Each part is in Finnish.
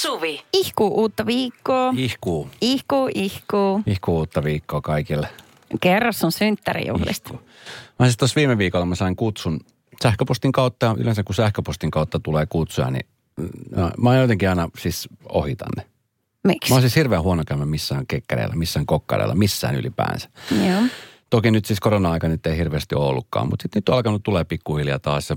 Suvi. Ihku uutta viikkoa. Ihkuu. Ihku, ihku. Ihkuu uutta viikkoa kaikille. Kerro sun synttärijuhlista. Ihku. Mä siis tuossa viime viikolla mä sain kutsun sähköpostin kautta ja yleensä kun sähköpostin kautta tulee kutsuja, niin no, mä jotenkin aina siis ohitan ne. Miksi? Mä oon siis hirveän huono käymään missään kekkäreillä, missään kokkareilla, missään ylipäänsä. Joo. Toki nyt siis korona-aika nyt ei hirveästi ole ollutkaan, mutta sitten nyt on alkanut tulee pikkuhiljaa taas. Ja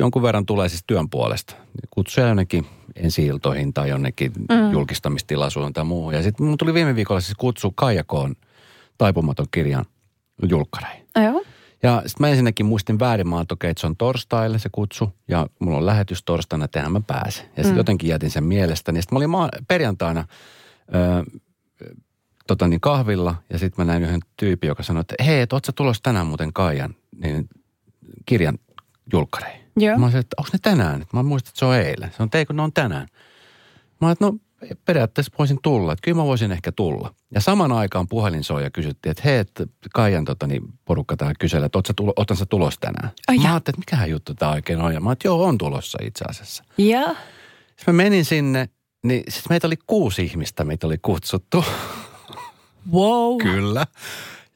jonkun verran tulee siis työn puolesta. Kutsuja jonnekin ensi tai jonnekin mm. julkistamistilaisuuteen tai muuhun. Ja sitten mun tuli viime viikolla siis kutsu Kaijakoon taipumaton kirjan julkkareihin. Joo. Ja sitten mä ensinnäkin muistin väärin, mä että okei, että se on torstaille se kutsu. Ja mulla on lähetys torstaina, että mä pääsen. Ja sitten mm. jotenkin jätin sen mielestäni. Sitten mä olin maa- perjantaina ö, tota niin, kahvilla ja sitten mä näin yhden tyypin, joka sanoi, että hei, et oot sä tulossa tänään muuten Kaijan niin, kirjan julkkareihin. Joo. Mä olisin, että onko ne tänään? Mä muistin, että se on eilen. Se on, teikö ne on tänään. Mä olin, että no periaatteessa voisin tulla, että kyllä mä voisin ehkä tulla. Ja saman aikaan puhelin soi ja kysyttiin, että hei, että Kaijan tota, niin porukka täällä kyselee, että otan sä tulos tänään. Ai mä ja. ajattelin, että mikähän juttu tämä oikein on. Ja mä että joo, on tulossa itse asiassa. Ja. Sitten mä menin sinne, niin siis meitä oli kuusi ihmistä, meitä oli kutsuttu. Wow. Kyllä.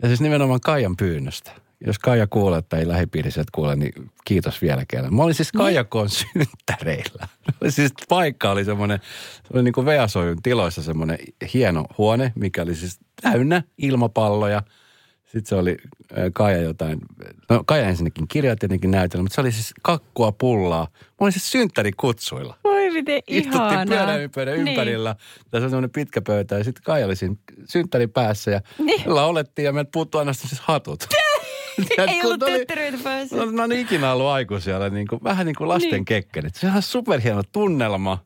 Ja siis nimenomaan Kaijan pyynnöstä. Jos Kaija kuulee tai lähipiirissä et kuule, niin kiitos vielä kerran. Mä olin siis Kaijakoon synttäreillä. siis paikka oli semmoinen, se oli niin kuin Veasoijun tiloissa semmoinen hieno huone, mikä oli siis täynnä ilmapalloja. Sitten se oli Kaija jotain, no Kaija ensinnäkin kirjaa tietenkin näytellä, mutta se oli siis kakkua pullaa. Mä olin siis synttärikutsuilla. Voi miten ihanaa. Istuttiin pyörän pöydän Niin. ympärillä. Tässä on semmoinen pitkä pöytä ja sitten Kaija oli siinä synttärin päässä ja Niin. niin. laulettiin ja meiltä puuttui ainoastaan siis hatut. Ei ollut oli- tyttäryitä päässä. No, mä oon ikinä ollut aikuisia, niin kuin, vähän niin kuin lasten Niin. kekkerit. Se on ihan superhieno tunnelma.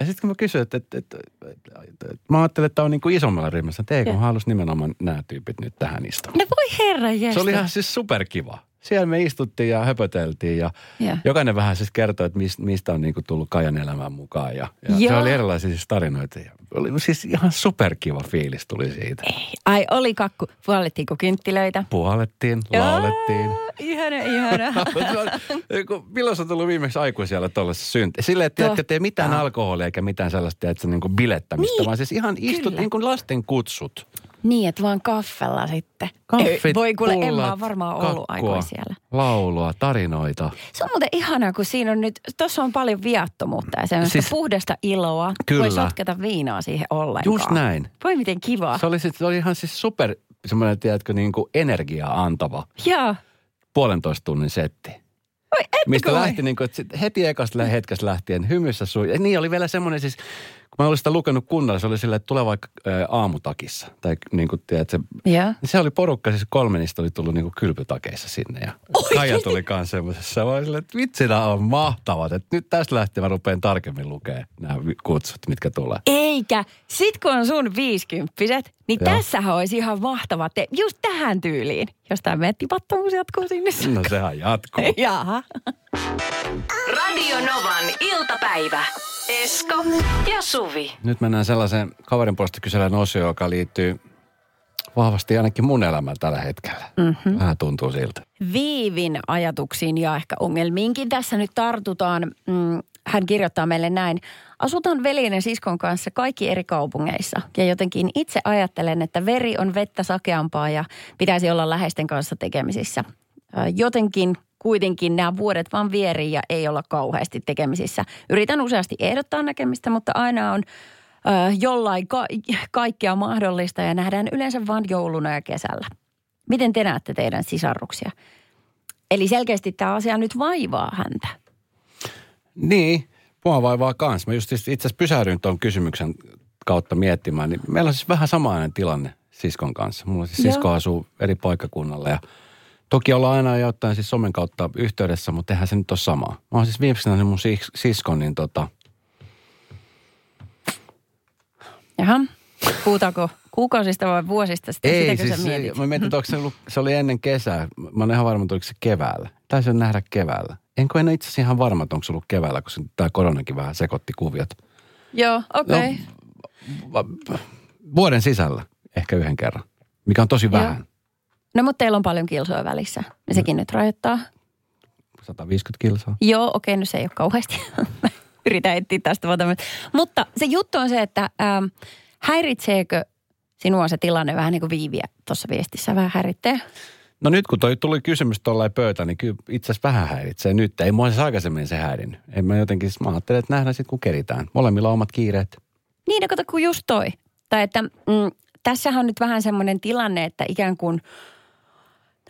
Ja sitten kun mä kysyin, että, että, että, että, että, että mä ajattelin, että on niin kuin isommalla ryhmässä, että ei kun Joo. halus nimenomaan nämä tyypit nyt tähän istumaan. No voi herra Se oli ihan siis superkiva. Siellä me istuttiin ja höpöteltiin ja Ja. jokainen vähän siis kertoi, että mis- mistä on niinku tullut Kajan elämään mukaan. Ja, ja se oli erilaisia siis tarinoita. Ja oli siis ihan superkiva fiilis tuli siitä. Ai oli kakku. Puolettiinko kynttilöitä? Puhalettiin, laulettiin. Ihana, ihana. Milloin on tullut viimeksi aikuisella tuollaisessa synti? Silleen, että tiedätkö, tee mitään alkoholia eikä mitään sellaista, että niin kuin bilettämistä, Niin, vaan siis ihan istut kyllä. niin kuin lasten kutsut. Niin, että vaan kaffella sitten. Kaffit, Ei, Voi kuule, en mä pullat, varmaan ollut kakkua, aikoja siellä. Laulua, tarinoita. Se on muuten ihanaa, kun siinä on nyt, tuossa on paljon viattomuutta ja semmoista siis, puhdasta iloa. Kyllä. Voi sotketa viinaa siihen ollenkaan. Just näin. Voi miten kiva. Se oli, sit, se oli ihan siis super semmoinen, tiedätkö, niin kuin energiaa antava Joo. puolentoista tunnin setti. Oi, Mistä lähti niin kuin, heti ekasta hetkestä lähtien hymyssä sui. Ja niin oli vielä semmoinen siis, kun mä olin sitä lukenut kunnolla, se oli silleen, että tulee vaikka ä, aamutakissa. Tai niin kuin, tiedätkö, Joo. niin se oli porukka, siis kolme niistä oli tullut niin kuin kylpytakeissa sinne. Ja Kaija tuli kanssa semmoisessa. Mä olin silleen, että vitsi, nämä on mahtavat. Että nyt tästä lähtien mä rupean tarkemmin lukemaan nämä kutsut, mitkä tulee. Eikä. Sit kun on sun viisikymppiset, niin Joo. tässähän olisi ihan mahtava te just tähän tyyliin. Jos tämä mettipattomuus jatkuu sinne. No sehän jatkuu. Jaha. Radio Novan iltapäivä. Esko ja Suvi. Nyt mennään sellaiseen kaverin puolesta kysellään osioon, joka liittyy vahvasti ainakin mun elämään tällä hetkellä. Mm-hmm. Vähän tuntuu siltä. Viivin ajatuksiin ja ehkä ongelmiinkin tässä nyt tartutaan. Mm, hän kirjoittaa meille näin. Asutaan veljen ja siskon kanssa kaikki eri kaupungeissa. Ja jotenkin itse ajattelen, että veri on vettä sakeampaa ja pitäisi olla läheisten kanssa tekemisissä. Jotenkin kuitenkin nämä vuodet vaan vierii ja ei olla kauheasti tekemisissä. Yritän useasti ehdottaa näkemistä, mutta aina on ö, jollain ka- kaikkea mahdollista ja nähdään yleensä vain jouluna ja kesällä. Miten te näette teidän sisarruksia? Eli selkeästi tämä asia nyt vaivaa häntä. Niin, mua vaivaa kans. Mä just itse asiassa pysähdyin tuon kysymyksen kautta miettimään, niin meillä on siis vähän samainen tilanne siskon kanssa. Mulla siis Joo. sisko asuu eri paikkakunnalla ja toki ollaan aina jotain siis somen kautta yhteydessä, mutta eihän se nyt ole samaa. Mä oon siis viimeksi nähnyt mun sis- siskon, niin tota, Jaha, puhutaanko kuukausista vai vuosista sitten? ei Sitäkö siis, sä mietit? mä mietin, että onko se, ollut, se oli ennen kesää. Mä oon ihan varma, että oliko se keväällä. Taisi on nähdä keväällä. Enkä en ole itse asiassa ihan varma, että onko se ollut keväällä, koska tämä koronakin vähän sekoitti kuviot. Joo, okei. Okay. Va- Vuoden sisällä ehkä yhden kerran, mikä on tosi Joo. No mutta teillä on paljon kilsoja välissä. Ja sekin nyt rajoittaa. 150 kilsaa. Joo, okei, okay, no se ei ole kauheasti. Yritän etsiä tästä vaan. Mutta se juttu on se, että ähm, häiritseekö sinua se tilanne vähän niin kuin viiviä tuossa viestissä vähän häiritsee? No nyt kun toi tuli kysymys tuollain pöytä, niin kyllä itse asiassa vähän häiritsee nyt. Ei mua siis aikaisemmin se häirin. En mä jotenkin, mä ajattelen, että nähdään sitten kun keritään. Molemmilla on omat kiireet. Niin, no kato, kun just toi. Tai että mm, tässähän on nyt vähän semmoinen tilanne, että ikään kuin –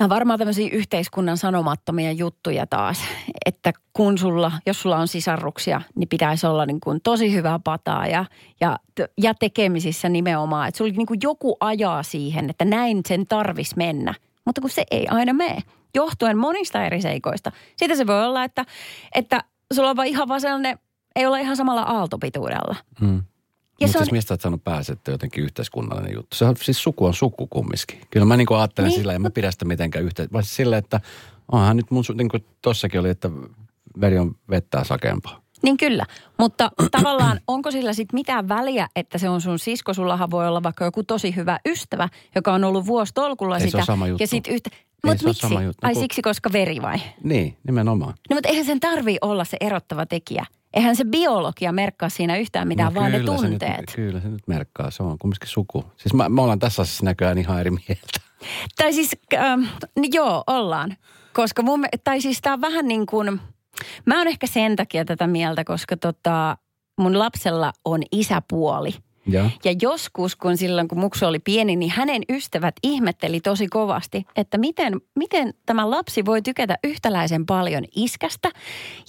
Nämä on varmaan tämmöisiä yhteiskunnan sanomattomia juttuja taas, että kun sulla, jos sulla on sisarruksia, niin pitäisi olla niin kuin tosi hyvää pataa ja, ja, ja tekemisissä nimenomaan. Että sulla niin kuin joku ajaa siihen, että näin sen tarvis mennä, mutta kun se ei aina mene, johtuen monista eri seikoista. Siitä se voi olla, että, että sulla on vaan ihan vaan sellainen, ei ole ihan samalla aaltopituudella. Hmm. Ja Mutta on... siis mistä olet sanonut pääsette jotenkin yhteiskunnallinen juttu? Se on siis suku on suku kumminkin. Kyllä mä niin kuin ajattelen niin. sillä, en mä pidä sitä mitenkään yhteen. Vaan siis sillä, että onhan nyt mun, niin kuin tossakin oli, että veri on vettä sakempaa. Niin kyllä, mutta tavallaan onko sillä sitten mitään väliä, että se on sun sisko, sullahan voi olla vaikka joku tosi hyvä ystävä, joka on ollut vuositolkulla Ei sitä. Se on sama juttu. Ja sit yhtä, mutta miksi? Sama juttu. Ai siksi, koska veri vai? Niin, nimenomaan. No mutta eihän sen tarvii olla se erottava tekijä. Eihän se biologia merkkaa siinä yhtään mitään, no, vaan ne tunteet. Se nyt, kyllä se nyt merkkaa, se on kumminkin suku. Siis mä, me ollaan tässä asiassa näköjään ihan eri mieltä. Tai siis, ähm, niin joo, ollaan. Koska mun, tai siis tää on vähän niin kuin, mä oon ehkä sen takia tätä mieltä, koska tota, mun lapsella on isäpuoli – ja. ja joskus, kun silloin kun Muksu oli pieni, niin hänen ystävät ihmetteli tosi kovasti, että miten, miten tämä lapsi voi tykätä yhtäläisen paljon iskästä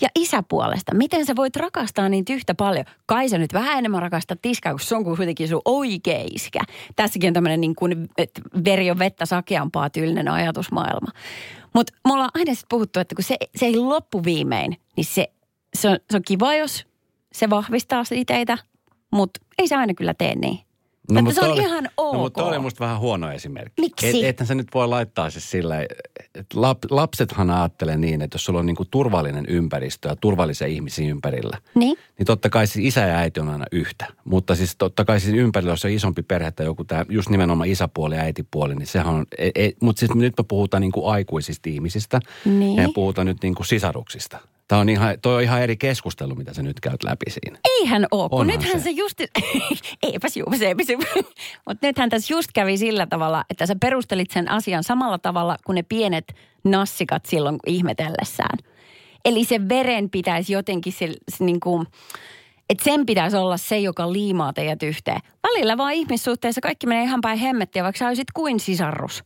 ja isäpuolesta. Miten sä voit rakastaa niin yhtä paljon? Kai sä nyt vähän enemmän rakastaa tiskaa, kun se on kuitenkin sun oikea iskä. Tässäkin on tämmöinen niin kuin, että veri on vettä sakeampaa tyylinen ajatusmaailma. Mutta me ollaan aina sitten puhuttu, että kun se, se ei loppuviimein, niin se, se, on, se on kiva, jos se vahvistaa siitä mutta ei se aina kyllä tee niin. No, mutta se on oli, ihan ok. No, mutta oli musta vähän huono esimerkki. Miksi? Et, ethän sä nyt voi laittaa se sillä, että lap, lapsethan ajattelee niin, että jos sulla on niinku turvallinen ympäristö ja turvallisia ihmisiä ympärillä, niin, niin totta kai siis isä ja äiti on aina yhtä. Mutta siis totta kai siis ympärillä, jos on isompi perhe tai joku tämä just nimenomaan isäpuoli ja äitipuoli, niin sehän on, e, e, mutta siis nyt me puhutaan niinku aikuisista ihmisistä niin. ja puhutaan nyt niinku sisaruksista. Tämä on ihan, toi on ihan eri keskustelu, mitä sä nyt käyt läpi siinä. Eihän ole, kun nythän se, se just, eipäs juu, se Mutta nythän tässä just kävi sillä tavalla, että sä perustelit sen asian samalla tavalla kuin ne pienet nassikat silloin ihmetellessään. Eli se veren pitäisi jotenkin se, se niin kuin, että sen pitäisi olla se, joka liimaa teidät yhteen. Välillä vaan ihmissuhteessa kaikki menee ihan päin hemmettiä, vaikka sä olisit kuin sisarrus.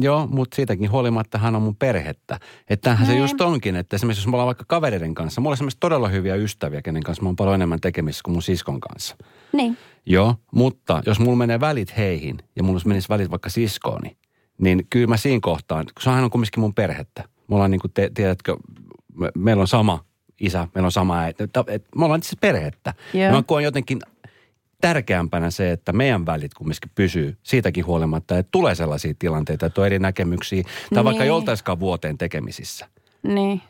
Joo, mutta siitäkin huolimatta hän on mun perhettä. Että tämähän se niin. just onkin, että esimerkiksi jos me ollaan vaikka kavereiden kanssa, mulla on esimerkiksi todella hyviä ystäviä, kenen kanssa mä oon paljon enemmän tekemisissä kuin mun siskon kanssa. Niin. Joo, mutta jos mulla menee välit heihin ja mulla menisi välit vaikka siskooni, niin kyllä mä siinä kohtaan, kun sehän on kumminkin mun perhettä. Me ollaan niin kuin, te, tiedätkö, me, meillä on sama isä, meillä on sama äiti. Me ollaan siis perhettä. Yeah. Mä koen jotenkin tärkeämpänä se, että meidän välit kumminkin pysyy siitäkin huolimatta, että tulee sellaisia tilanteita, että on eri näkemyksiä tai niin. vaikka joltaiskaan vuoteen tekemisissä. Niin.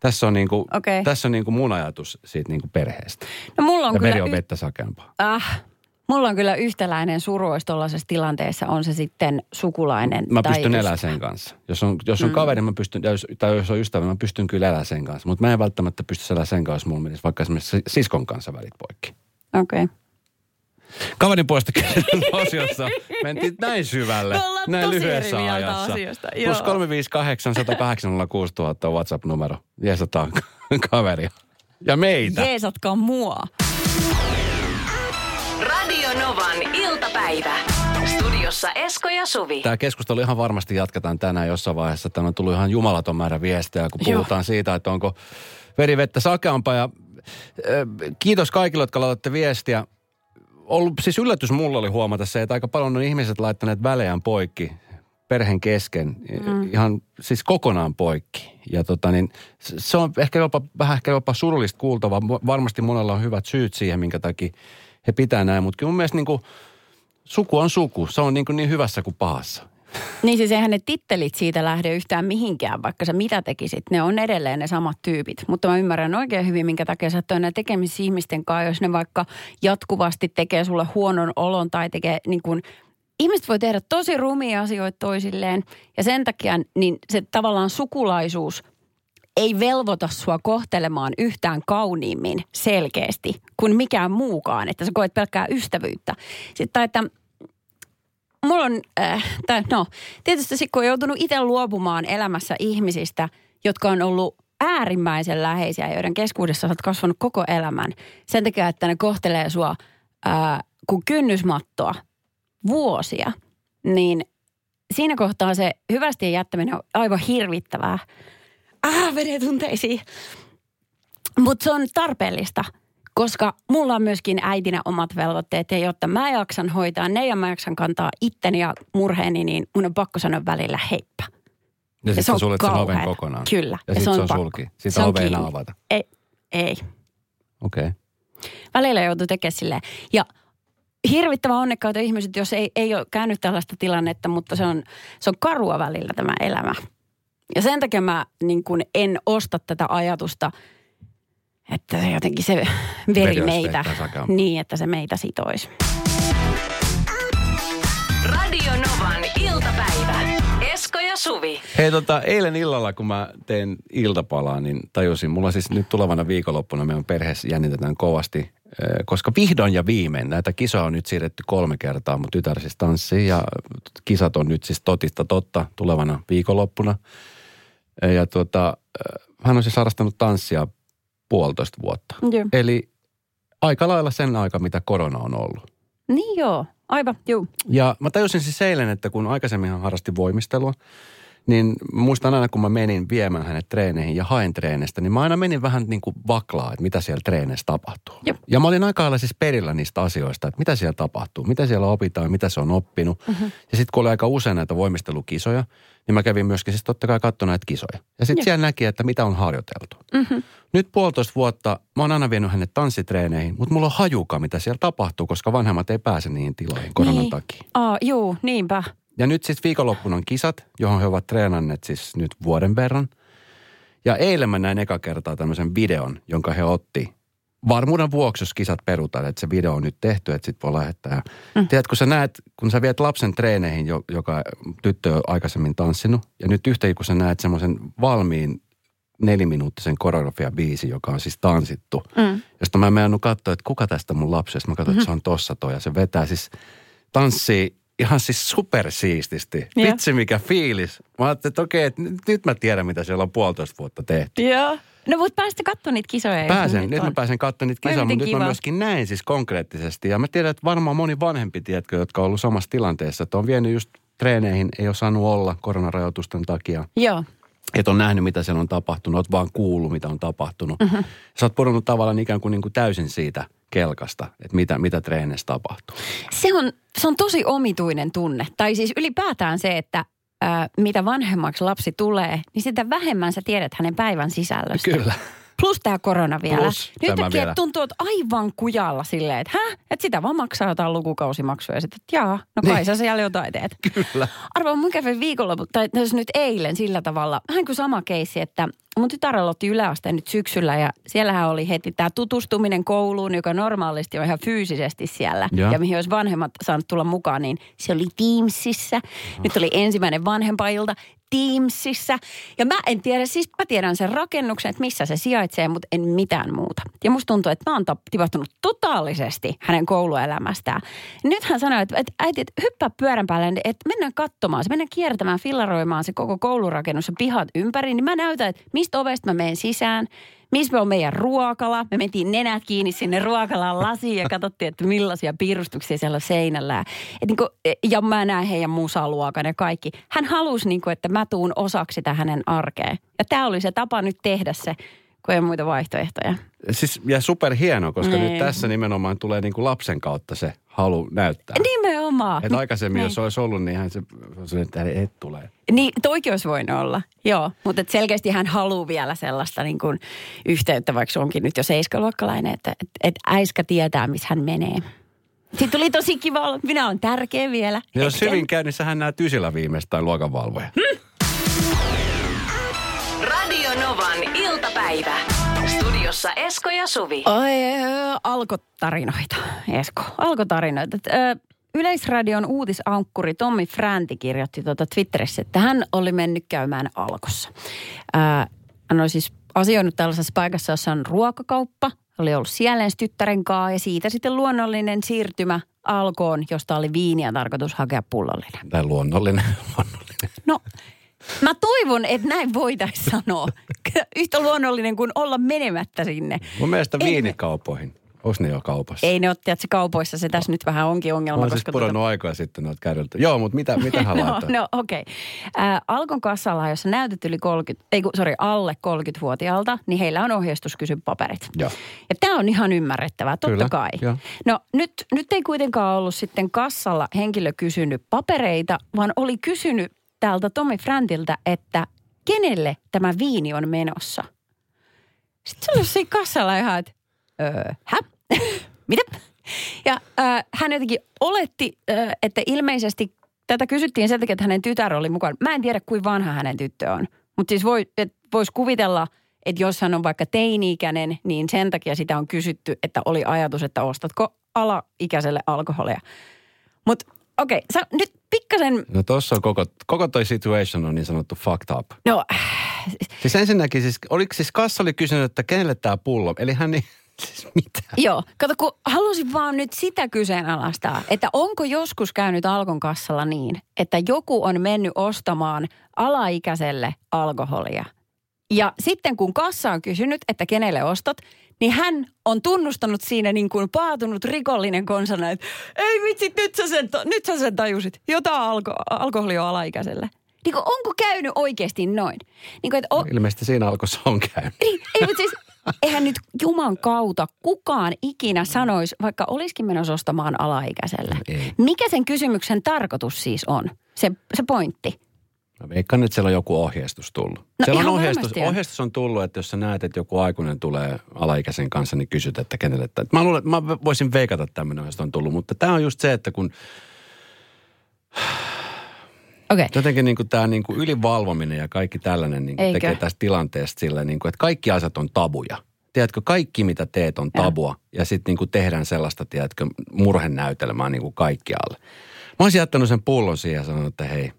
Tässä on, niinku, okay. tässä on niinku mun ajatus siitä niinku perheestä. No mulla on ja kyllä... veri on vettä sakeampaa. Ah, mulla on kyllä yhtäläinen suru, jos tuollaisessa tilanteessa on se sitten sukulainen Mä tai pystyn elämään sen kanssa. Jos on, jos on mm. kaveri, mä pystyn, tai jos on ystävä, mä pystyn kyllä elämään sen kanssa. Mutta mä en välttämättä pysty elämään sen kanssa, jos mulla menisi vaikka esimerkiksi siskon kanssa välit poikki. Okei. Okay. Kaverin puolesta osiossa mentiin näin syvälle, näin lyhyessä ajassa. Asioista. Plus 358 108 6000 on WhatsApp-numero. Jeesataan kaveria. Ja meitä. Jeesatkaa mua. Radio Novan iltapäivä. Studiossa Esko ja Suvi. Tämä keskustelu ihan varmasti jatketaan tänään jossain vaiheessa. Tämä on tullut ihan jumalaton määrä viestejä, kun puhutaan Joo. siitä, että onko verivettä sakeampaa. Ja, äh, kiitos kaikille, jotka laitatte viestiä ollut, siis yllätys mulla oli huomata se, että aika paljon on ihmiset laittaneet välejään poikki perheen kesken, mm. ihan siis kokonaan poikki. Ja tota niin, se on ehkä jopa, vähän ehkä jopa surullista kuultavaa. Varmasti monella on hyvät syyt siihen, minkä takia he pitää näin. Mutta mun mielestä niin kuin, suku on suku. Se on niin, kuin niin hyvässä kuin pahassa. Niin siis eihän ne tittelit siitä lähde yhtään mihinkään, vaikka sä mitä tekisit. Ne on edelleen ne samat tyypit. Mutta mä ymmärrän oikein hyvin, minkä takia sä oot tekemisissä ihmisten kanssa, jos ne vaikka jatkuvasti tekee sulle huonon olon tai tekee niin kuin ihmiset voi tehdä tosi rumia asioita toisilleen ja sen takia niin se tavallaan sukulaisuus ei velvoita sua kohtelemaan yhtään kauniimmin selkeästi kuin mikään muukaan, että sä koet pelkkää ystävyyttä. Sitten että mulla on, äh, tai no, tietysti sit kun on joutunut itse luopumaan elämässä ihmisistä, jotka on ollut äärimmäisen läheisiä, joiden keskuudessa olet kasvanut koko elämän. Sen takia, että ne kohtelee sua ää, kuin kynnysmattoa vuosia, niin siinä kohtaa se hyvästi jättäminen on aivan hirvittävää. Ah, menee tunteisiin. Mutta se on tarpeellista, koska mulla on myöskin äitinä omat velvoitteet ja jotta mä jaksan hoitaa ne ja mä jaksan kantaa itteni ja murheeni, niin mun on pakko sanoa välillä heippa. Ja sitten se on suljet sen oven kokonaan. Kyllä. Ja, Ja sitten se se on on pakko. sulki. Se Sitä on ei enää kiinni. avata. Ei, ei. Okei. Okay. Välillä joutuu tekemään silleen. Ja hirvittävän onnekkaita ihmiset, jos ei, ei ole käynyt tällaista tilannetta, mutta se on, se on karua välillä tämä elämä. Ja sen takia mä niin kun en osta tätä ajatusta, että se jotenkin se veri meitä, niin että se meitä sitoisi. Radio Novan iltapäivä. Esko ja Suvi. Hei tota, eilen illalla kun mä teen iltapalaa, niin tajusin, mulla siis nyt tulevana viikonloppuna meidän perheessä jännitetään kovasti, eh, koska vihdoin ja viimein näitä kisoja on nyt siirretty kolme kertaa, mutta tytär siis tanssii ja kisat on nyt siis totista totta tulevana viikonloppuna. Ja tuota, hän on siis harrastanut tanssia puolitoista vuotta. Joo. Eli aika lailla sen aika, mitä korona on ollut. Niin joo, aivan, juu. Ja mä tajusin siis eilen, että kun aikaisemmin hän harrasti voimistelua, niin muistan aina, kun mä menin viemään hänet treeneihin ja haen treeneistä, niin mä aina menin vähän niin kuin vaklaa, että mitä siellä treeneissä tapahtuu. Jep. Ja mä olin aika lailla siis perillä niistä asioista, että mitä siellä tapahtuu, mitä siellä opitaan, mitä se on oppinut. Mm-hmm. Ja sitten kun oli aika usein näitä voimistelukisoja, niin mä kävin myöskin siis totta kai katsomaan näitä kisoja. Ja sitten siellä näki, että mitä on harjoiteltu. Mm-hmm. Nyt puolitoista vuotta mä oon aina vienyt hänet tanssitreeneihin, mutta mulla on hajuka, mitä siellä tapahtuu, koska vanhemmat ei pääse niihin tiloihin koronan niin. takia. Aa, juu, niinpä. Ja nyt siis viikonloppuna on kisat, johon he ovat treenanneet siis nyt vuoden verran. Ja eilen mä näin eka kertaa tämmöisen videon, jonka he otti. Varmuuden vuoksi, jos kisat perutaan, että se video on nyt tehty, että sit voi lähettää. Mm. Tiedät, kun sä näet, kun sä viet lapsen treeneihin, jo- joka tyttö on aikaisemmin tanssinut, ja nyt yhtäkkiä kun sä näet semmoisen valmiin neliminuuttisen koreografia biisi, joka on siis tanssittu. Mm. Josta mä en katsoa, että kuka tästä mun lapsesta. Mä katsoin, että se on tossa toi ja se vetää siis, tanssii ihan siis supersiististi. Joo. Vitsi mikä fiilis. Mä ajattelin, että okei, että nyt, nyt mä tiedän mitä siellä on puolitoista vuotta tehty. Joo. No mutta päästä katsomaan niitä kisoja. Pääsen, nyt nyt mä pääsen katsomaan niitä kisoja, mutta nyt mä myöskin näin siis konkreettisesti. Ja mä tiedän, että varmaan moni vanhempi, tiedätkö, jotka on ollut samassa tilanteessa, että on vienyt just treeneihin, ei ole saanut olla koronarajoitusten takia. Joo. Et on nähnyt, mitä siellä on tapahtunut, oot vaan kuullut, mitä on tapahtunut. Mhm. Mm-hmm. Sä oot pudonnut tavallaan ikään kuin, niin kuin täysin siitä kelkasta, että mitä, mitä treeneissä tapahtuu. Se on, se on tosi omituinen tunne. Tai siis ylipäätään se, että ää, mitä vanhemmaksi lapsi tulee, niin sitä vähemmän sä tiedät hänen päivän sisällöstä. Kyllä. Plus tämä korona vielä. Plus Nyt tämä vielä. tuntuu, että aivan kujalla silleen, että hä? Että sitä vaan maksaa jotain lukukausimaksuja. Ja sitten, että jaa, no kai Niin. sä siellä jotain teet. Kyllä. Arvaa, mun kävi viikolla, tai jos nyt eilen sillä tavalla, vähän kuin sama keissi, että mun tytär aloitti yläasteen nyt syksyllä ja siellähän oli heti tämä tutustuminen kouluun, joka normaalisti on ihan fyysisesti siellä Ja. ja mihin olisi vanhemmat saanut tulla mukaan, niin se oli Teamsissa. Nyt oli ensimmäinen vanhempailta Teamsissa. Ja mä en tiedä, siis mä tiedän sen rakennuksen, että missä se sijaitsee, mutta en mitään muuta. Ja musta tuntuu, että mä oon tipahtunut totaalisesti hänen kouluelämästään. Nyt hän sanoi, että, että äiti, että hyppää pyörän päälle, että mennään katsomaan, se mennään kiertämään, fillaroimaan se koko koulurakennus ja pihat ympäri. Niin mä näytän, että mistä ovesta mä menen sisään, missä on meidän ruokala. Me mentiin nenät kiinni sinne ruokalan lasiin ja katsottiin, että millaisia piirustuksia siellä on seinällä. Et niin kuin, ja mä näen heidän musaluokan ja kaikki. Hän halusi, niin kuin, että mä tuun osaksi sitä hänen arkeen. Ja tämä oli se tapa nyt tehdä se, kun ei ole muita vaihtoehtoja. Siis, ja superhieno, koska Niin. nyt tässä nimenomaan tulee niin kuin lapsen kautta se halu näyttää. Nimenomaan. Että aikaisemmin, Niin. jos olisi ollut, niin hän se, se että et tule. Niin, toikin olisi voinut olla, joo. Mutta et selkeästi hän haluaa vielä sellaista niin kuin yhteyttä, vaikka se onkin nyt jo seiskaluokkalainen, että et, et äiskä tietää, missä hän menee. Sitten tuli tosi kiva olla. Minä olen tärkeä vielä. Ja jos hyvin käy, niin sähän näet ysillä viimeistään luokanvalvoja. Radio Novan iltapäivä. Studiossa Esko ja Suvi. Oi, ö, alkotarinoita, Esko. Alkotarinoita. Ö, Yleisradion uutisankkuri Tommi Fränti kirjoitti tuota Twitterissä, että hän oli mennyt käymään alkossa. Ö, hän oli siis asioinut tällaisessa paikassa, jossa on ruokakauppa. Oli ollut siellä tyttären kanssa ja siitä sitten luonnollinen siirtymä alkoon, josta oli viiniä tarkoitus hakea pullollinen. Tai luonnollinen. luonnollinen. No, mä toivon, että näin voitaisiin sanoa. Yhtä luonnollinen kuin olla menemättä sinne. Mun mielestä viinikaupoihin. Onko ne jo kaupassa? Ei ne ole, tiedätkö, kaupoissa se tässä nyt vähän onkin ongelma. Mä oon siis koska pudonnut aikoja sitten noita kädeltä. Joo, mutta mitä, mitä hän no, no okei. Okay. Äh, Alkon kassalla, jossa näytöt yli 30, ei kun, sorry, alle 30-vuotiaalta, niin heillä on ohjeistuskysypaperit. Joo. Ja tämä on ihan ymmärrettävää, totta Kyllä, kai. joo. No nyt, nyt ei kuitenkaan ollut sitten kassalla henkilö kysynyt papereita, vaan oli kysynyt täältä Tommy Frantiltä, että kenelle tämä viini on menossa. Sitten se oli siinä kassalla ihan, että öö, hä? Mitä? Ja äh, hän jotenkin oletti, äh, että ilmeisesti tätä kysyttiin sen takia, että hänen tytär oli mukana. Mä en tiedä, kuinka vanha hänen tyttö on. Mutta siis voi, voisi kuvitella, että jos hän on vaikka teini-ikäinen, niin sen takia sitä on kysytty, että oli ajatus, että ostatko alaikäiselle alkoholia. Mutta okei, okay, nyt pikkasen, No tossa on koko, koko toi situation on niin sanottu fucked up. no Siis ensinnäkin, siis, oliko siis kassa oli kysynyt, että kenelle tämä pullo? Eli hän mitä? Joo, kato kun halusin vaan nyt sitä kyseenalaistaa, että onko joskus käynyt Alkon kassalla niin, että joku on mennyt ostamaan alaikäiselle alkoholia. Ja sitten kun kassa on kysynyt, että kenelle ostat, niin hän on tunnustanut siinä niin kuin paatunut rikollinen konsana, että ei vitsi, nyt sä sen, nyt sä sen tajusit. Jotain alko- alkoholia on alaikäiselle. Niin kuin, onko käynyt oikeasti noin? Niin kuin, että o- Ilmeisesti siinä alkossa on käynyt. niin, ei, mutta siis, eihän nyt Juman kautta kukaan ikinä sanoisi, vaikka olisikin menossa ostamaan alaikäiselle. Ei. Mikä sen kysymyksen tarkoitus siis on? Se, se pointti. Mä veikkaan, että siellä on joku ohjeistus tullut. No siellä on ohjeistus, on. ohjeistus on tullut, että jos sä näet, että joku aikuinen tulee alaikäisen kanssa, niin kysyt, että kenelle. Että mä, luulen, mä voisin veikata että tämmöinen ohjeistus on tullut, mutta tämä on just se, että kun. Okay. jotenkin niin tämä niin ylivalvominen ja kaikki tällainen niin tekee tästä tilanteesta sillä, niin kuin, että kaikki asiat on tabuja. Tiedätkö, kaikki mitä teet on tabua ja sitten niin tehdään sellaista, tiedätkö, murhenäytelmää niin kuin kaikkialle. Mä olisin jättänyt sen pullon siihen ja sanonut, että hei,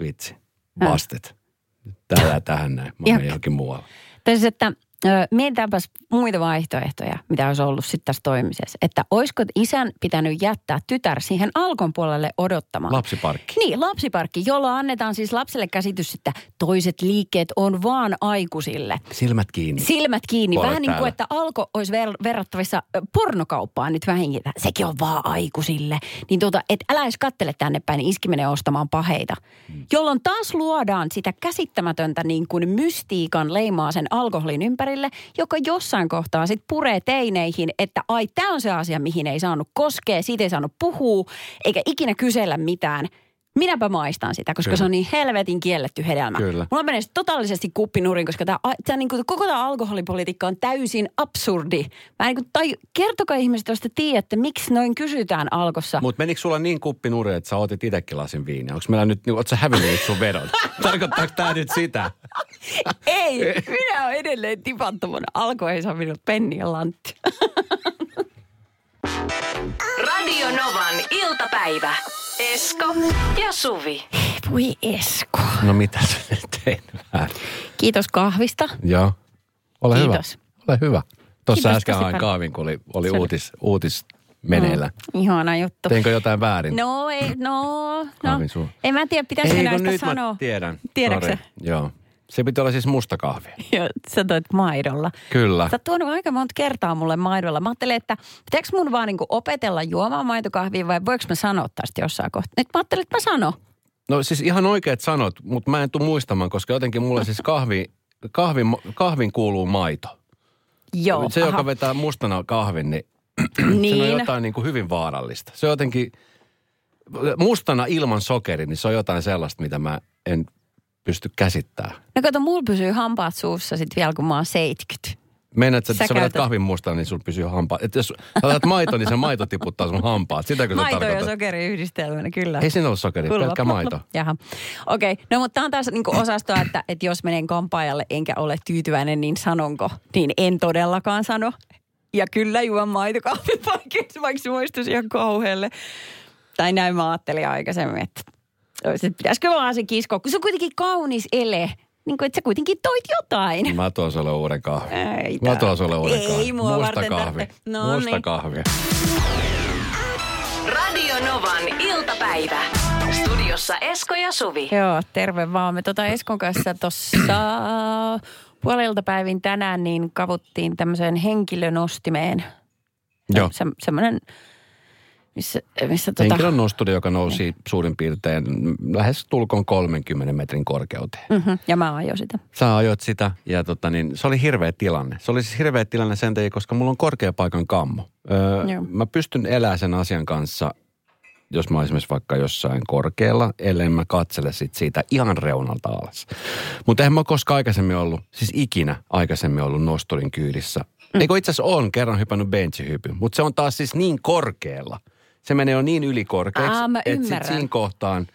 vitsi, vastet. Tää jää tähän näin, mä Ja- menen johonkin muualle. Tai siis, että mietitäänpäs muita vaihtoehtoja, mitä olisi ollut sitten tässä toimisessa. Että olisiko isän pitänyt jättää tytär siihen alkon puolelle odottamaan? Lapsiparkki. Niin, lapsiparkki, jolla annetaan siis lapselle käsitys, että toiset liikkeet on vaan aikuisille. Silmät kiinni. Silmät kiinni. Puolet Vähän niin kuin, että alko olisi ver- verrattavissa pornokauppaan nyt vähinkin. Sekin on vaan aikuisille. Niin tuota, et älä edes kattele tänne päin, niin iski menee ostamaan paheita. Mm. Jolloin taas luodaan sitä käsittämätöntä niin kuin mystiikan leimaa sen alkoholin ympärille, joka jossain kohtaa sitten puree teineihin, että ai tämä on se asia, mihin ei saanut koskea, siitä ei saanut puhua, eikä ikinä kysellä mitään. Minäpä maistan sitä, koska Kyllä. se on niin helvetin kielletty hedelmä. Kyllä. Mulla menee totaalisesti kuppinurin, koska tää, tää niinku, koko tämä alkoholipolitiikka on täysin absurdi. Mä niinku, tai kertokaa ihmiset, jos te tiedätte, miksi noin kysytään alkossa. Mutta menikö sulla niin kuppi nuri, että sä otit itsekin lasin viiniä? Onko meillä nyt, ootko sä hävinnyt nyt sun vedon? Tarkoittaako tämä nyt sitä? Ei, minä olen edelleen tipattomana. Alko ei saa minut penniä lantti. Radio Novan iltapäivä. Esko ja Suvi. Voi Esko. No mitä sä nyt tein väärin? Kiitos kahvista. Joo. Ole Kiitos. hyvä. Ole hyvä. Tuossa Kiitos äsken hain kaavin, kun oli, oli uutis, uutis meneillä. Mm, ihana juttu. Teinkö jotain väärin? No ei, no, no. Kahvin suu. En mä tiedä, pitäisikö Ei, kun näistä nyt sanoa. mä tiedän. Tiedätkö. Joo. Se piti olla siis musta kahvia. Joo, sä toit maidolla. Kyllä. Sä tuonut aika monta kertaa mulle maidolla. Mä ajattelin, että pitääkö mun vaan niinku opetella juomaan maitokahvia vai voiko mä sanoa tästä jossain kohtaa? Nyt mä ajattelin, että mä sanon. No siis ihan oikeat sanot, mutta mä en tule muistamaan, koska jotenkin mulle siis kahvi, kahvin, kahvin kuuluu maito. Joo, se, aha. joka vetää mustana kahvin, niin, niin. se on niin. jotain niin kuin hyvin vaarallista. Se on jotenkin, mustana ilman sokeri, niin se on jotain sellaista, mitä mä en pysty käsittämään. No kato, mulla pysyy hampaat suussa sit vielä, kun mä oon 70. Meinaat, että Sä sä vedät käytät- kahvin mustana, niin sulla pysyy hampaat. Että jos sä otat maito, niin se maito tiputtaa sun hampaat. Sitäkö sä Maito ja tarkoitat? sokeri yhdistelmänä, kyllä. Ei siinä ole sokeri, Kulma, pelkkä maito. Jaha. Okei. Okay. No mutta tämä on taas niinku osastoa, että, että jos menen kampaajalle enkä ole tyytyväinen, niin sanonko? Niin en todellakaan sano. Ja kyllä juon maitokahvi, vaikka, vaikka se muistuisi ihan kauhealle. Tai näin mä ajattelin aikaisemmin, että sit pitäisikö vaan se kiskoa, kun se on kuitenkin kaunis ele. niin kuin, että sä kuitenkin toit jotain. Mä tuon sulle uuden kahvin. Ei Mä tuon sulle uuden Ei kahvin. mua Musta varten kahvi. No Musta niin. kahvi. Radio Novan iltapäivä. Studiossa Esko ja Suvi. Joo, terve vaan. Me tota Eskon kanssa tuossa puolelta päivin tänään niin kavuttiin tämmöiseen henkilönostimeen. Joo. Se, semmoinen, missä, missä tota, Henkilön nosturi, joka nousi suurin piirtein lähes tulkoon 30 metrin korkeuteen. Mhm, ja mä ajoin sitä. Sä ajoit sitä ja tota niin, se oli hirveä tilanne. Se oli siis hirveä tilanne sen takia, koska mulla on korkea paikan kammo. Öö, Joo. mä pystyn elämään sen asian kanssa, jos mä oon esimerkiksi vaikka jossain korkealla, ellei mä katsele sit siitä ihan reunalta alas. Mutta eihän mä koskaan aikaisemmin ollut, siis ikinä aikaisemmin ollut nosturin kyydissä. Mm. Eikö itse asiassa on kerran hypännyt benchihypyn, mutta se on taas siis niin korkealla. Se menee jo niin ylikorkeaksi, Aa, että sit siinä kohtaan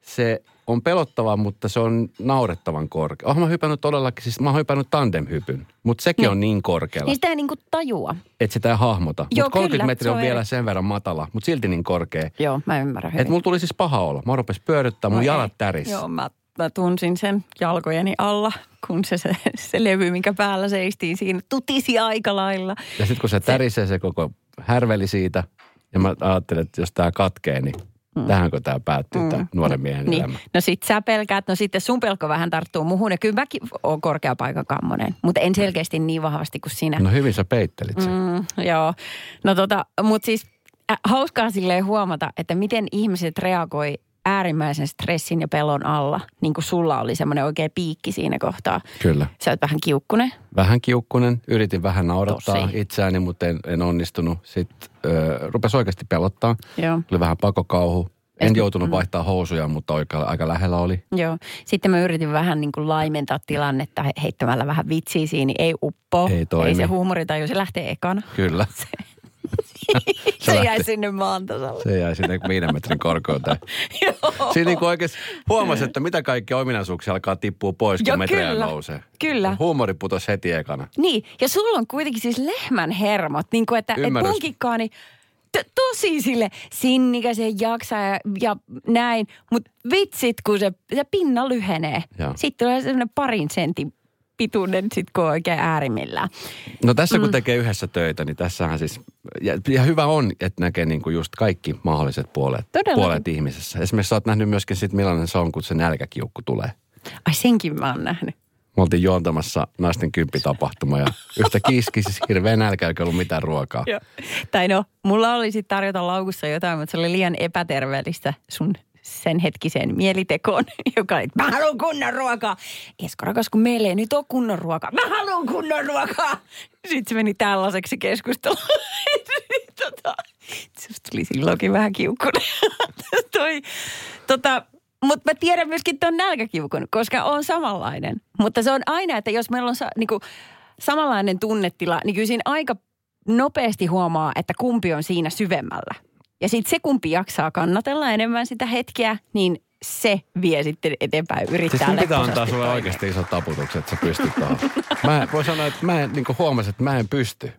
se on pelottava, mutta se on naurettavan korkea. Oon mä hypännyt todellakin, siis mä oon hypännyt tandemhypyn, mutta sekin Niin. on niin korkealla, Niin sitä ei niinku tajua. että sitä ei hahmota. Joo, Mutta 30 kyllä, metriä se on on vielä sen verran matala, mutta silti niin korkea. Joo, mä ymmärrän hyvin. Että mulla tuli siis paha olla. Mä rupesin pyöryttää, mun Oi jalat täris. Joo, mä, mä tunsin sen jalkojeni alla, kun se, se, se levy, minkä päällä seistiin siinä, tutisi aika lailla. Ja sitten kun se tärisee se koko härveli siitä, ja mä ajattelin, että jos tää katkee, niin mm. tähänkö tämä päättyy, mm. tämä nuoren miehen Niin. elämä. No sit sä pelkäät, no sitten sun pelko vähän tarttuu muhun. Ja kyllä mäkin oon korkeapaikan kammonen, mutta en selkeästi niin vahvasti kuin sinä. No hyvin sä peittelit sen. Mm, joo, no tota, mutta siis äh, hauskaa silleen huomata, että miten ihmiset reagoi äärimmäisen stressin ja pelon alla. Niin kuin sulla oli semmoinen oikea piikki siinä kohtaa. Kyllä. Sä oot vähän kiukkunen. Vähän kiukkunen, yritin vähän naurattaa Tosi. itseäni, mutta en, en onnistunut. Sitten ö, rupesi oikeasti pelottaa. Joo. Tuli vähän pakokauhu. En joutunut mm. vaihtaa housuja, mutta aika lähellä oli. Joo. Sitten mä yritin vähän niin kuin laimentaa tilannetta he- heittämällä vähän vitsiä siinä, ei uppo. Ei toimi. Ei se huumoritaju, se lähtee ekana. Kyllä. Se, lähti. jäi sinne maan tasalle. Se jäi sinne viiden metrin korkeuteen. Joo. Siinä niin oikeasti huomasi, että mitä kaikkia ominaisuuksia alkaa tippua pois, kun Joo, metrejä kyllä. nousee. Kyllä. Huumori putosi heti ekana. Niin, ja sulla on kuitenkin siis lehmän hermot, niin kuin että et punkikkaa, niin t- tosi sille sinnikäisen jaksaa ja, ja näin, mutta vitsit, kun se, se pinna lyhenee. Joo. Sitten tulee semmoinen parin sentin pituinen, sit kun on oikein äärimmillään. No tässä kun tekee yhdessä töitä, niin tässähän siis, ja, ja hyvä on, että näkee niin kuin just kaikki mahdolliset puolet, Todellakin. puolet ihmisessä. Esimerkiksi sä oot nähnyt myöskin sit, millainen se on, kun se nälkäkiukku tulee. Ai senkin mä oon nähnyt. Me oltiin juontamassa naisten kymppitapahtuma ja yhtä kiski siis hirveä nälkä, eikä ollut mitään ruokaa. Joo. Tai no, mulla oli sitten tarjota laukussa jotain, mutta se oli liian epäterveellistä sun sen hetkiseen mielitekoon, joka oli, mä haluan kunnon ruokaa. Esko rakas, kun meillä ei nyt ole kunnon ruokaa. Mä haluan kunnon ruokaa. Sitten se meni tällaiseksi keskustelu. tota, susta tuli silloinkin vähän kiukkunen. Toi, tota, mutta mä tiedän myöskin tuon nälkäkiukun, koska on samanlainen. Mutta se on aina, että jos meillä on sa, niinku, samanlainen tunnetila, niin kyllä siinä aika nopeasti huomaa, että kumpi on siinä syvemmällä. Ja sitten se, kumpi jaksaa kannatella enemmän sitä hetkeä, niin se vie sitten eteenpäin, yrittää Siis mun pitää antaa sulle toimia. oikeasti isot taputukset, että sä pystyt tuohon. Mä voin sanoa, että mä en, niin huomasin, että mä en pysty.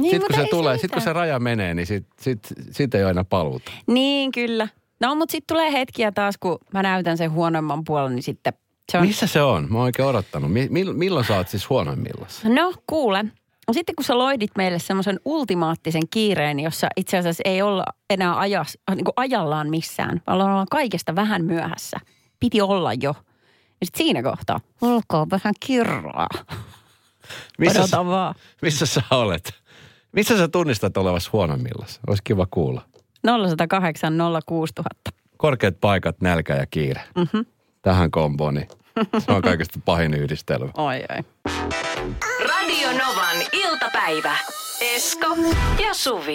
Niin, sitten kun se tulee, sitten kun se raja menee, niin sit, sit, sit ei ole enää paluuta. Niin, kyllä. No, mutta sitten tulee hetkiä taas, kun mä näytän sen huonomman puolen, niin sitten se on... Missä se on? Mä oon oikein odottanut. Mi- mill- milloin sä oot siis huonoimmillassa? No, kuule. Sitten kun sä loidit meille semmoisen ultimaattisen kiireen, jossa itse asiassa ei olla enää ajas, niin kuin ajallaan missään, vaan ollaan kaikesta vähän myöhässä. Piti olla jo. Ja sitten siinä kohtaa, olkaa vähän kirraa. Missä, sä, vaan. missä sä olet? Missä sä tunnistat olevasi huonommillassa? Olisi kiva kuulla. 0108 06000. Korkeat paikat, nälkä ja kiire. Mhm. Tähän komboon, niin se on kaikista pahin yhdistelmä. Oi, oi. Radio Novan iltapäivä. Esko ja Suvi.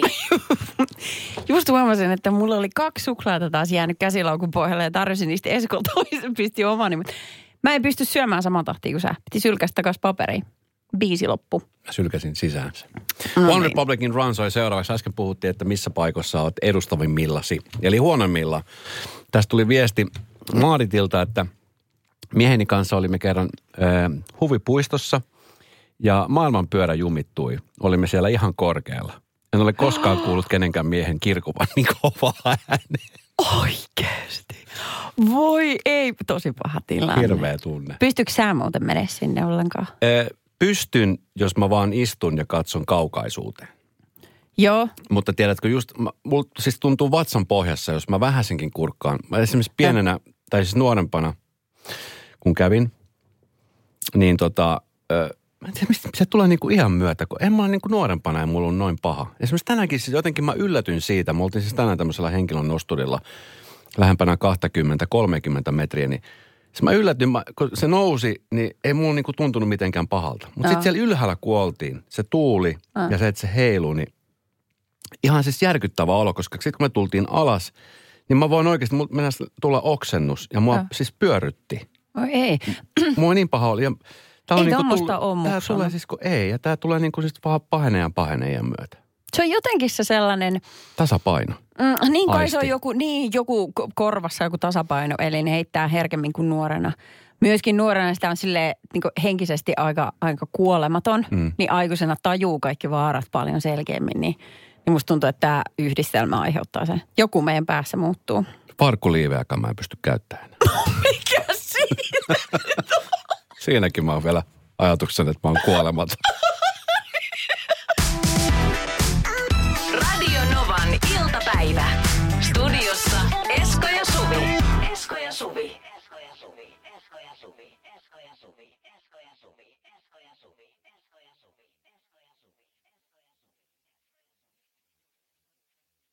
Just huomasin, että mulla oli kaksi suklaata taas jäänyt käsilaukun pohjalle ja tarjosin niistä Eskolta toisen pisti omani. Mutta mä en pysty syömään saman tahtiin kuin sä. Piti sylkästä takaisin paperiin. Biisi loppu. Mä sylkäsin sisään sen. No One niin. Republicin Run soi seuraavaksi. Äsken puhuttiin, että missä paikoissa olet edustavimmillasi. Eli huonommilla. Tästä tuli viesti Maaritilta, että mieheni kanssa olimme kerran äh, huvipuistossa ja maailmanpyörä jumittui. Olimme siellä ihan korkealla. En ole koskaan kuullut kenenkään miehen kirkuvan niin kovaa ääneen. Oikeesti. Voi ei, tosi paha tilanne. Hirveä tunne. Pystyykö sä muuten mene sinne ollenkaan? Ö, Pystyn, jos mä vaan istun ja katson kaukaisuuteen. Joo, Mutta tiedätkö, just, mä, mul, siis tuntuu vatsan pohjassa, jos mä vähäsenkin kurkkaan. Mä esimerkiksi pienenä, tai siis nuorempana, kun kävin, niin tota, ö, mä en tiedä, mistä se tulee niinku ihan myötä, kun en mä ole niinku nuorempana ja mulla on noin paha. Esimerkiksi tänäänkin siis jotenkin mä yllätyin siitä, me oltiin siis tänään tämmöisellä henkilön nosturilla lähempänä 20-30 metriä, niin siis mä yllätyin, mä, kun se nousi, niin ei mulla niinku tuntunut mitenkään pahalta. Mutta sitten siellä ylhäällä kuoltiin, se tuuli Ah. ja se, että se heiluu, niin ihan siis järkyttävä olo, koska sitten kun me tultiin alas, niin mä voin oikeasti, mennä tulla oksennus ja mua Joo. siis pyörrytti. Oi ei. Mua niin paha oli. Ja tää Ei tommosta oo Tää muksuna. tulee siis kun ei, ja tää tulee niinku siis vaan pahenee ja pahenee iän myötä. Se on jotenkin se sellainen, Tasapaino. mm, niin kai se on Aisti. joku, niin joku ko- korvassa joku tasapainoelin heittää herkemmin kuin nuorena. Myöskin nuorena sitä on sille niin henkisesti aika, aika kuolematon, Mm. niin aikuisena tajuu kaikki vaarat paljon selkeämmin. Niin, niin musta tuntuu, että tämä yhdistelmä aiheuttaa sen. Joku meidän päässä muuttuu. Farkkuliiveäkään mä en pysty käyttämään. Mikä siinä? Siinäkin mä oon vielä ajatuksen, että mä oon kuolematon.